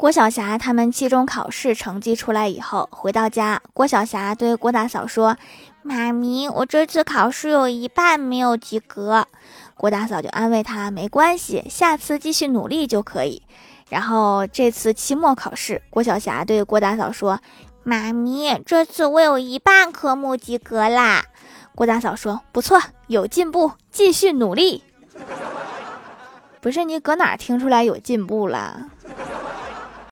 郭晓霞他们期中考试成绩出来以后，回到家，郭晓霞对郭大嫂说：“妈咪，我这次考试有一半没有及格。”郭大嫂就安慰她：“没关系，下次继续努力就可以。”然后这次期末考试，郭晓霞对郭大嫂说：“妈咪，这次我有一半科目及格啦。”郭大嫂说：“不错，有进步，继续努力。”不是你搁哪听出来有进步了？